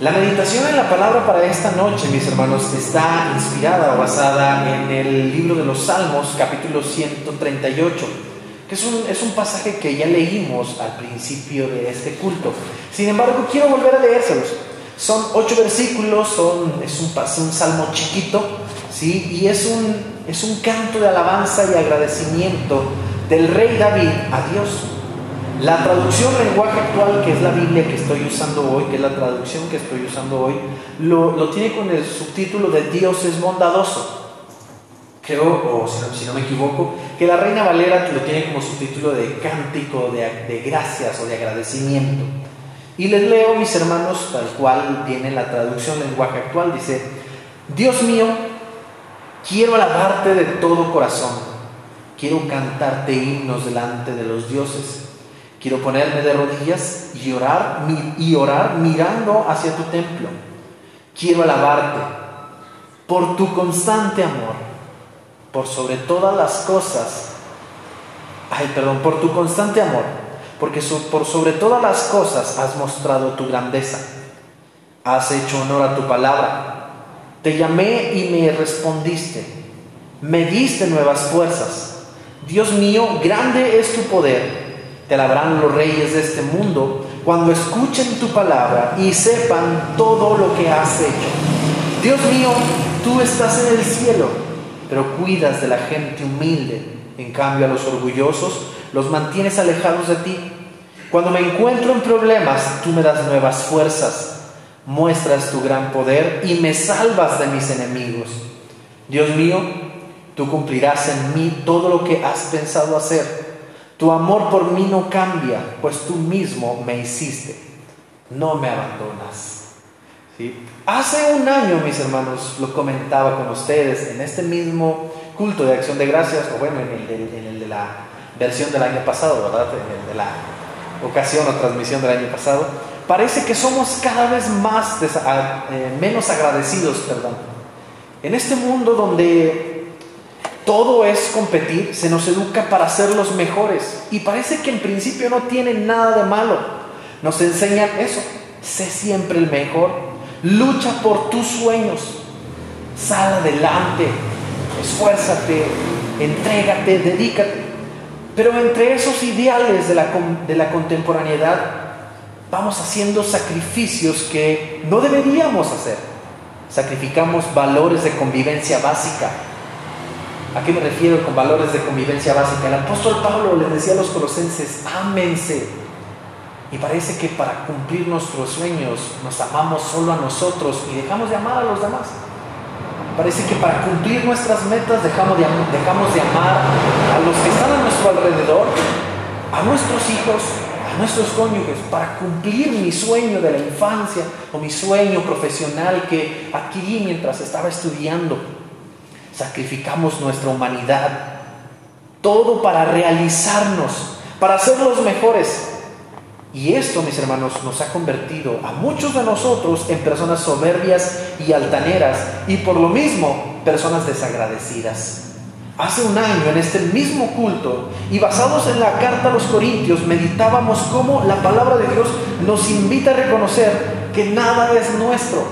La meditación en la palabra para esta noche, mis hermanos, está inspirada o basada en el libro de los Salmos, capítulo 138, que es un, es un pasaje que ya leímos al principio de este culto. Sin embargo, quiero volver a leérselos. Son ocho versículos, son, es un, un salmo chiquito, ¿sí? y es un, es un canto de alabanza y agradecimiento del rey David a Dios. La traducción lenguaje actual, que es la Biblia que estoy usando hoy, que es la traducción que estoy usando hoy, lo, tiene con el subtítulo de Dios es bondadoso. Creo, o si no, me equivoco, que la Reina Valera lo tiene como subtítulo de cántico de, de gracias o de agradecimiento. Y les leo, mis hermanos, tal cual viene la traducción lenguaje actual, dice, Dios mío, quiero alabarte de todo corazón, quiero cantarte himnos delante de los dioses Quiero ponerme de rodillas y orar, y orar mirando hacia tu templo. Quiero alabarte por tu constante amor, por sobre todas las cosas. Ay, perdón, por tu constante amor, porque por sobre todas las cosas has mostrado tu grandeza. Has hecho honor a tu palabra. Te llamé y me respondiste. Me diste nuevas fuerzas. Dios mío, grande es tu poder te alabarán los reyes de este mundo cuando escuchen tu palabra y sepan todo lo que has hecho. Dios mío, tú estás en el cielo, pero cuidas de la gente humilde. En cambio, a los orgullosos los mantienes alejados de ti. Cuando me encuentro en problemas, tú me das nuevas fuerzas, muestras tu gran poder y me salvas de mis enemigos. Dios mío, tú cumplirás en mí todo lo que has pensado hacer tu amor por mí no cambia, pues tú mismo me hiciste. No me abandonas. Hace un año, mis hermanos, lo comentaba con ustedes en este mismo culto de acción de gracias, o bueno, en el, de, la versión del año pasado, ¿verdad? En el de la ocasión o transmisión del año pasado. Parece que somos cada vez más eh, menos agradecidos, perdón. En este mundo donde todo es competir, se nos educa para ser los mejores. Y parece que en principio no tiene nada de malo. Nos enseñan eso. Sé siempre el mejor. Lucha por tus sueños. Sal adelante. Esfuérzate. Entrégate. Dedícate. Pero entre esos ideales de la, de la contemporaneidad vamos haciendo sacrificios que no deberíamos hacer. Sacrificamos valores de convivencia básica ¿A qué me refiero con valores de convivencia básica? El apóstol Pablo les decía a los colosenses, ámense. Y parece que para cumplir nuestros sueños nos amamos solo a nosotros y dejamos de amar a los demás. Parece que para cumplir nuestras metas dejamos de, dejamos de amar a los que están a nuestro alrededor, a nuestros hijos, a nuestros cónyuges, para cumplir mi sueño de la infancia o mi sueño profesional que adquirí mientras estaba estudiando sacrificamos nuestra humanidad, todo para realizarnos, para ser los mejores. Y esto, mis hermanos, nos ha convertido a muchos de nosotros en personas soberbias y altaneras y por lo mismo personas desagradecidas. Hace un año en este mismo culto y basados en la carta a los Corintios meditábamos cómo la palabra de Dios nos invita a reconocer que nada es nuestro,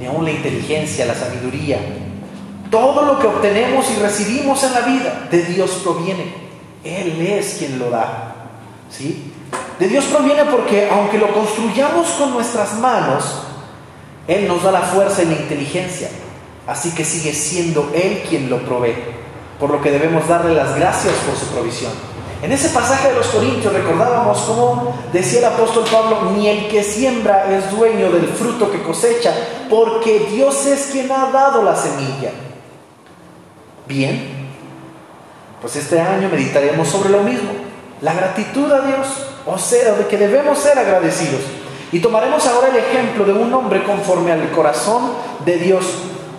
ni aun la inteligencia, la sabiduría, todo lo que obtenemos y recibimos en la vida de Dios proviene. Él es quien lo da. ¿Sí? De Dios proviene porque aunque lo construyamos con nuestras manos, Él nos da la fuerza y la inteligencia. Así que sigue siendo Él quien lo provee. Por lo que debemos darle las gracias por su provisión. En ese pasaje de los Corintios recordábamos cómo decía el apóstol Pablo, ni el que siembra es dueño del fruto que cosecha, porque Dios es quien ha dado la semilla. Bien, pues este año meditaremos sobre lo mismo, la gratitud a Dios, o sea, de que debemos ser agradecidos. Y tomaremos ahora el ejemplo de un hombre conforme al corazón de Dios,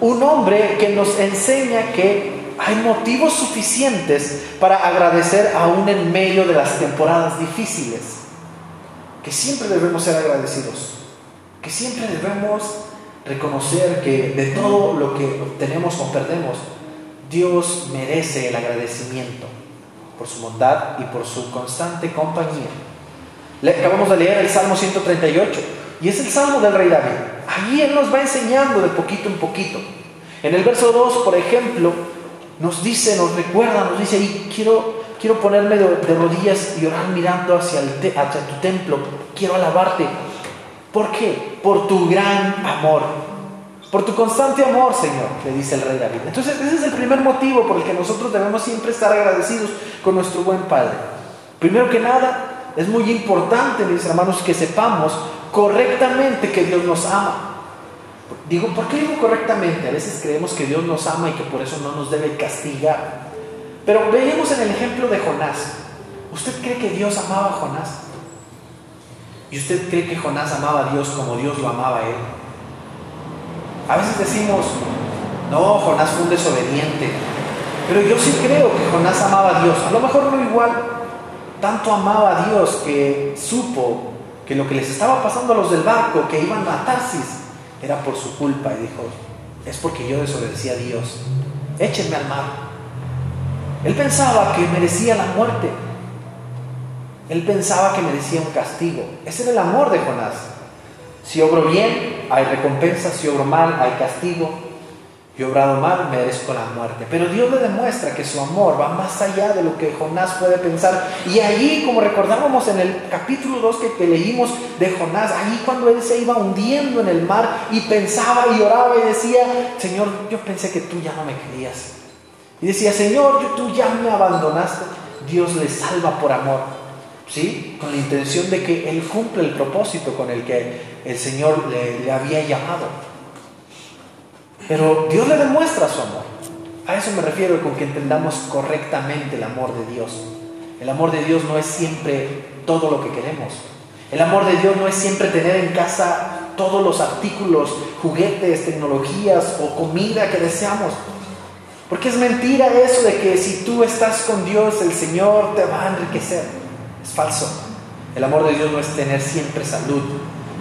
un hombre que nos enseña que hay motivos suficientes para agradecer aún en medio de las temporadas difíciles, que siempre debemos ser agradecidos, que siempre debemos reconocer que de todo lo que obtenemos o perdemos, Dios merece el agradecimiento por su bondad y por su constante compañía. Le acabamos de leer el Salmo 138. Y es el salmo del rey David. Ahí él nos va enseñando de poquito en poquito. En el verso 2, por ejemplo, nos dice, nos recuerda, nos dice ahí, quiero, quiero ponerme de, rodillas y orar mirando hacia, el hacia tu templo, quiero alabarte. ¿Por qué? Por tu gran amor, por tu constante amor, Señor, le dice el rey David. Entonces, ese es el primer motivo por el que nosotros debemos siempre estar agradecidos con nuestro buen Padre. Primero que nada, es muy importante, mis hermanos, que sepamos correctamente que Dios nos ama. Digo, ¿por qué digo correctamente? A veces creemos que Dios nos ama y que por eso no nos debe castigar. Pero veamos en el ejemplo de Jonás. ¿Usted cree que Dios amaba a Jonás? ¿Y usted cree que Jonás amaba a Dios como Dios lo amaba a él? A veces decimos, no, Jonás fue un desobediente. Pero yo sí creo que Jonás amaba a Dios. A lo mejor no igual. Tanto amaba a Dios que supo que lo que les estaba pasando a los del barco, que iban a Tarsis, era por su culpa y dijo, es porque yo desobedecí a Dios, échenme al mar. Él pensaba que merecía la muerte, él pensaba que merecía un castigo. Ese era el amor de Jonás. Si obro bien, hay recompensa, si obro mal, hay castigo. Yo obrado mal, merezco la muerte. Pero Dios le demuestra que su amor va más allá de lo que Jonás puede pensar. Y allí, como recordábamos en el capítulo 2 que, leímos de Jonás, allí cuando él se iba hundiendo en el mar y pensaba y oraba y decía, Señor, yo pensé que tú ya no me querías. Y decía, Señor, tú ya me abandonaste. Dios le salva por amor. ¿Sí? Con la intención de que Él cumple el propósito con el que el Señor le había llamado. Pero Dios le demuestra su amor. A eso me refiero con que entendamos correctamente el amor de Dios. El amor de Dios no es siempre todo lo que queremos. El amor de Dios no es siempre tener en casa todos los artículos, juguetes, tecnologías o comida que deseamos. Porque es mentira eso de que si tú estás con Dios, el Señor te va a enriquecer. Es falso. El amor de Dios no es tener siempre salud.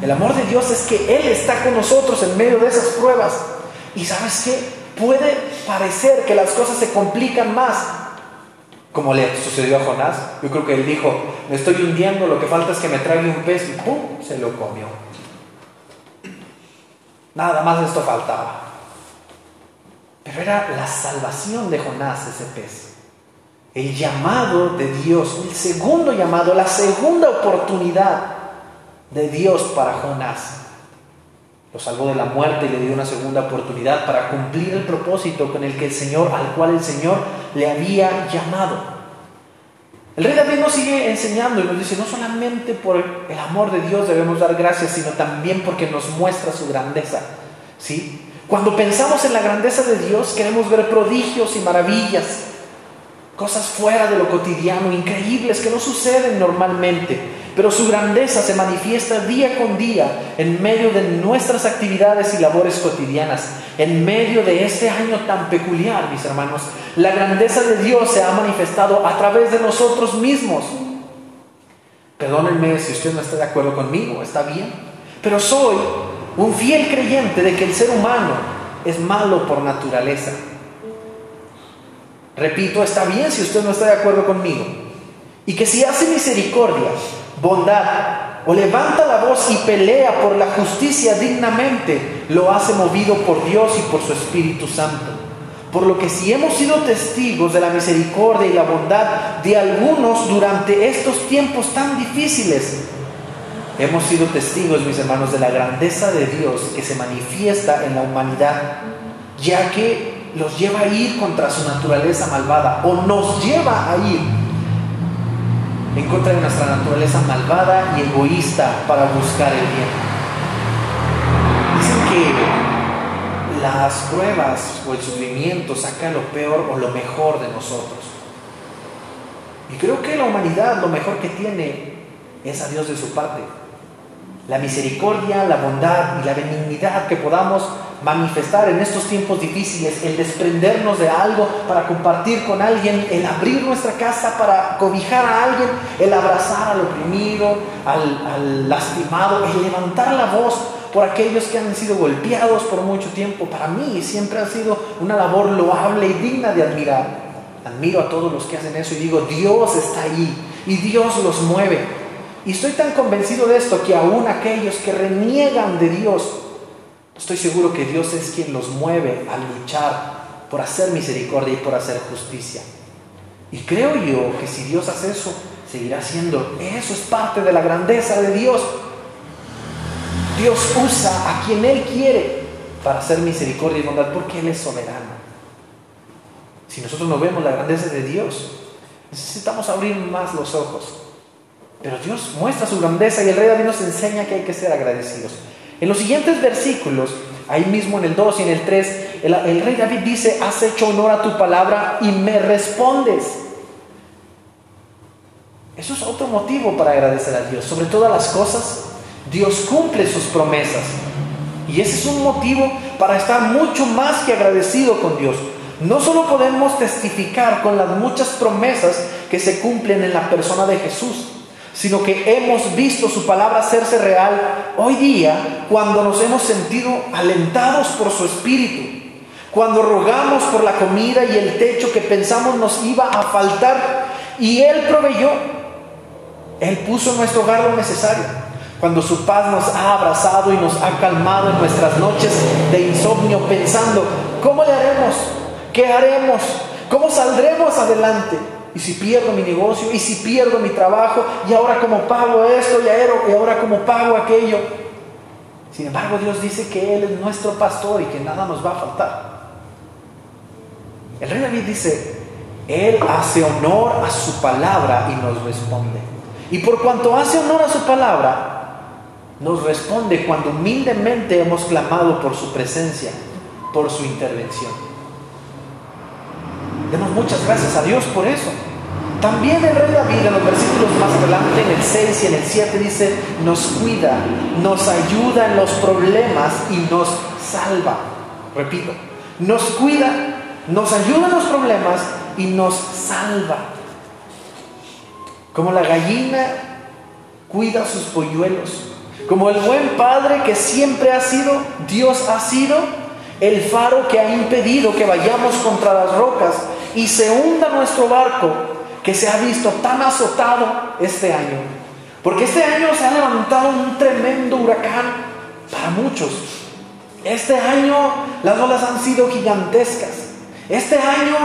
El amor de Dios es que Él está con nosotros en medio de esas pruebas. Y sabes qué? Puede parecer que las cosas se complican más, como le sucedió a Jonás. Yo creo que él dijo, me estoy hundiendo, lo que falta es que me traiga un pez y ¡pum! se lo comió. Nada más esto faltaba. Pero era la salvación de Jonás ese pez. El llamado de Dios, el segundo llamado, la segunda oportunidad de Dios para Jonás. Lo salvó de la muerte y le dio una segunda oportunidad para cumplir el propósito con el que el Señor, al cual el Señor le había llamado. El rey David nos sigue enseñando y nos dice, no solamente por el amor de Dios debemos dar gracias, sino también porque nos muestra su grandeza. ¿Sí? Cuando pensamos en la grandeza de Dios, queremos ver prodigios y maravillas, cosas fuera de lo cotidiano, increíbles que no suceden normalmente pero su grandeza se manifiesta día con día en medio de nuestras actividades y labores cotidianas, en medio de este año tan peculiar, mis hermanos. La grandeza de Dios se ha manifestado a través de nosotros mismos. Perdónenme si usted no está de acuerdo conmigo, está bien, pero soy un fiel creyente de que el ser humano es malo por naturaleza. Repito, está bien si usted no está de acuerdo conmigo. Y que si hace misericordia, bondad o levanta la voz y pelea por la justicia dignamente, lo hace movido por Dios y por su Espíritu Santo. Por lo que si hemos sido testigos de la misericordia y la bondad de algunos durante estos tiempos tan difíciles, hemos sido testigos, mis hermanos, de la grandeza de Dios que se manifiesta en la humanidad, ya que los lleva a ir contra su naturaleza malvada o nos lleva a ir en contra de nuestra naturaleza malvada y egoísta para buscar el bien. Dicen que las pruebas o el sufrimiento sacan lo peor o lo mejor de nosotros. Y creo que la humanidad lo mejor que tiene es a Dios de su parte. La misericordia, la bondad y la benignidad que podamos manifestar en estos tiempos difíciles, el desprendernos de algo para compartir con alguien, el abrir nuestra casa para cobijar a alguien, el abrazar al oprimido, al, lastimado, el levantar la voz por aquellos que han sido golpeados por mucho tiempo, para mí siempre ha sido una labor loable y digna de admirar. Admiro a todos los que hacen eso y digo, Dios está ahí y Dios los mueve. Y estoy tan convencido de esto que aún aquellos que reniegan de Dios, estoy seguro que Dios es quien los mueve a luchar por hacer misericordia y por hacer justicia. Y creo yo que si Dios hace eso, seguirá haciendo. Eso es parte de la grandeza de Dios. Dios usa a quien Él quiere para hacer misericordia y bondad porque Él es soberano. Si nosotros no vemos la grandeza de Dios, necesitamos abrir más los ojos. Pero Dios muestra su grandeza y el Rey David nos enseña que hay que ser agradecidos. En los siguientes versículos, ahí mismo en el 2 y en el 3, el, el Rey David dice, has hecho honor a tu palabra y me respondes. Eso es otro motivo para agradecer a Dios. Sobre todas las cosas, Dios cumple sus promesas. Y ese es un motivo para estar mucho más que agradecido con Dios. No solo podemos testificar con las muchas promesas que se cumplen en la persona de Jesús, sino que hemos visto su palabra hacerse real hoy día cuando nos hemos sentido alentados por su espíritu, cuando rogamos por la comida y el techo que pensamos nos iba a faltar y Él proveyó, Él puso en nuestro hogar lo necesario. Cuando su paz nos ha abrazado y nos ha calmado en nuestras noches de insomnio pensando, ¿cómo le haremos? ¿Qué haremos? ¿Cómo saldremos adelante? ¿Y si pierdo mi negocio? ¿Y si pierdo mi trabajo? ¿Y ahora cómo pago esto? ¿Y ahora cómo pago aquello? Sin embargo, Dios dice que Él es nuestro pastor y que nada nos va a faltar. El rey David dice, Él hace honor a su palabra y nos responde. Y por cuanto hace honor a su palabra, nos responde cuando humildemente hemos clamado por su presencia, por su intervención. Demos muchas gracias a Dios por eso. También el rey David en los versículos más adelante, en el 6 y en el 7, dice, nos cuida, nos ayuda en los problemas y nos salva. Repito, nos cuida, nos ayuda en los problemas y nos salva. Como la gallina cuida sus polluelos, como el buen padre que siempre ha sido, Dios ha sido el faro que ha impedido que vayamos contra las rocas y se hunda nuestro barco que se ha visto tan azotado este año. Porque este año se ha levantado un tremendo huracán para muchos. Este año las olas han sido gigantescas. Este año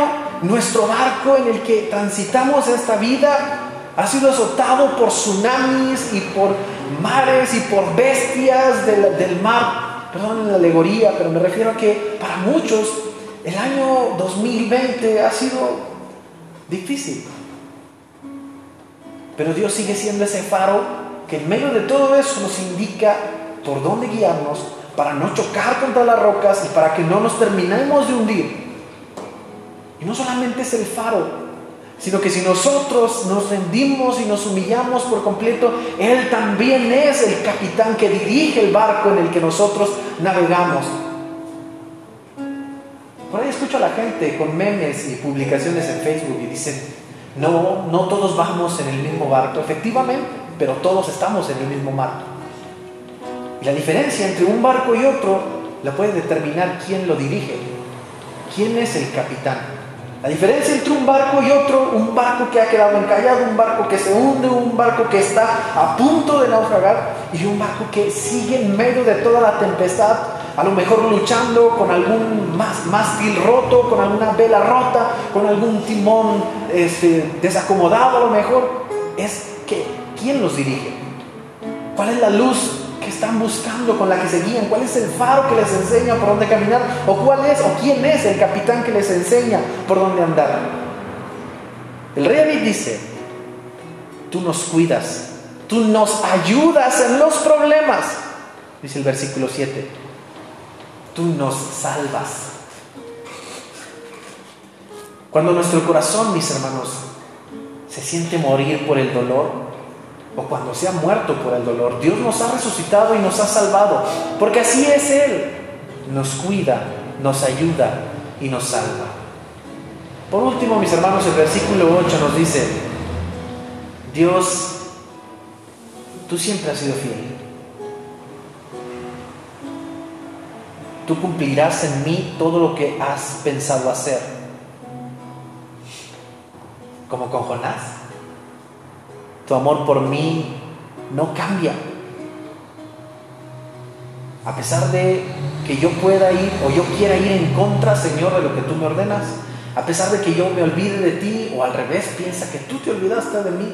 nuestro barco en el que transitamos esta vida ha sido azotado por tsunamis y por mares y por bestias del, mar. Perdón la alegoría, pero me refiero a que para muchos el año 2020 ha sido difícil. Pero Dios sigue siendo ese faro que en medio de todo eso nos indica por dónde guiarnos para no chocar contra las rocas y para que no nos terminemos de hundir. Y no solamente es el faro, sino que si nosotros nos rendimos y nos humillamos por completo, Él también es el capitán que dirige el barco en el que nosotros navegamos. Por ahí escucho a la gente con memes y publicaciones en Facebook y dicen, no, no todos vamos en el mismo barco, efectivamente, pero todos estamos en el mismo barco. Y la diferencia entre un barco y otro la puede determinar quién lo dirige, quién es el capitán. La diferencia entre un barco y otro, un barco que ha quedado encallado, un barco que se hunde, un barco que está a punto de naufragar y un barco que sigue en medio de toda la tempestad a lo mejor luchando con algún mástil roto, con alguna vela rota, con algún timón este, desacomodado a lo mejor, es que ¿quién los dirige? ¿Cuál es la luz que están buscando, con la que se guían? ¿Cuál es el faro que les enseña por dónde caminar? ¿O cuál es o quién es el capitán que les enseña por dónde andar? El rey David dice, tú nos cuidas, tú nos ayudas en los problemas, dice el versículo 7 tú nos salvas. Cuando nuestro corazón, mis hermanos, se siente morir por el dolor, o cuando se ha muerto por el dolor, Dios nos ha resucitado y nos ha salvado, porque así es Él. Nos cuida, nos ayuda y nos salva. Por último, mis hermanos, el versículo 8 nos dice, Dios, tú siempre has sido fiel. Tú cumplirás en mí todo lo que has pensado hacer. Como con Jonás. Tu amor por mí no cambia. A pesar de que yo pueda ir o yo quiera ir en contra, Señor, de lo que tú me ordenas, a pesar de que yo me olvide de ti o al revés, piensa que tú te olvidaste de mí,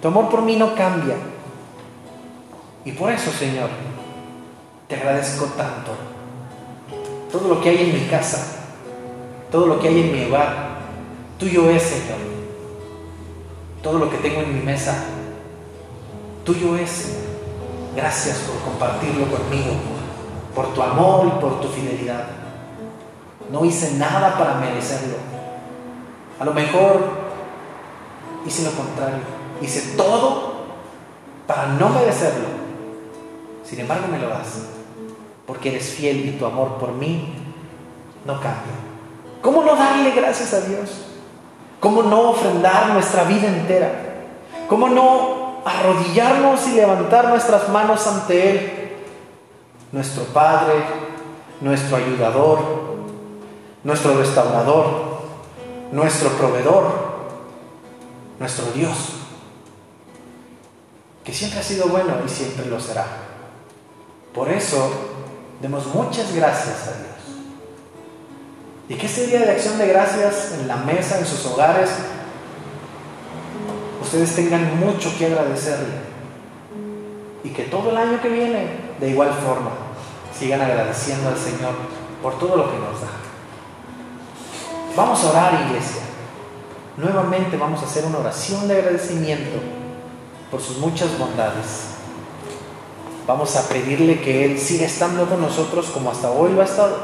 tu amor por mí no cambia. Y por eso, Señor, te agradezco tanto. Todo lo que hay en mi casa, todo lo que hay en mi hogar, tuyo es, Señor. Todo lo que tengo en mi mesa, tuyo es. Gracias por compartirlo conmigo, por tu amor y por tu fidelidad. No hice nada para merecerlo. A lo mejor hice lo contrario. Hice todo para no merecerlo. Sin embargo me lo das. Porque eres fiel y tu amor por mí no cambia. ¿Cómo no darle gracias a Dios? ¿Cómo no ofrendar nuestra vida entera? ¿Cómo no arrodillarnos y levantar nuestras manos ante Él? Nuestro Padre, nuestro ayudador, nuestro restaurador, nuestro proveedor, nuestro Dios, que siempre ha sido bueno y siempre lo será. Por eso, demos muchas gracias a Dios. Y que ese día de acción de gracias en la mesa, en sus hogares, ustedes tengan mucho que agradecerle. Y que todo el año que viene, de igual forma, sigan agradeciendo al Señor por todo lo que nos da. Vamos a orar, iglesia. Nuevamente vamos a hacer una oración de agradecimiento por sus muchas bondades. Vamos a pedirle que Él siga estando con nosotros como hasta hoy lo ha estado